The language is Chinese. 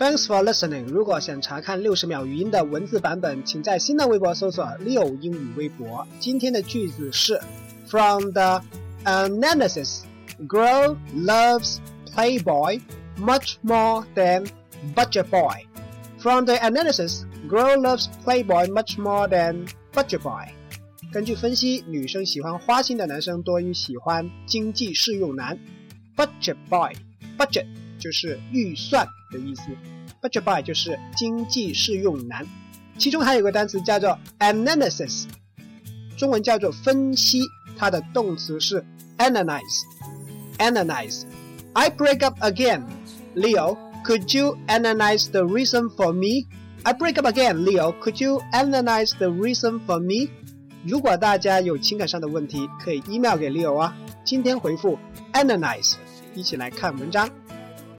Thanks for listening。如果想查看六十秒语音的文字版本，请在新浪微博搜索“六英语微博”。今天的句子是：From the analysis, girl loves playboy much more than budget boy. From the analysis, girl loves playboy much more than budget boy. 根据分析，女生喜欢花心的男生多于喜欢经济适用男。Budget boy，budget 就是预算的意思，budget by 就是经济适用男。其中还有个单词叫做 analysis，中文叫做分析，它的动词是 analyze。analyze。I break up again. Leo, could you analyze the reason for me? I break up again. Leo, could you analyze the reason for me? 如果大家有情感上的问题，可以 email 给 Leo 啊。今天回复 analyze，一起来看文章。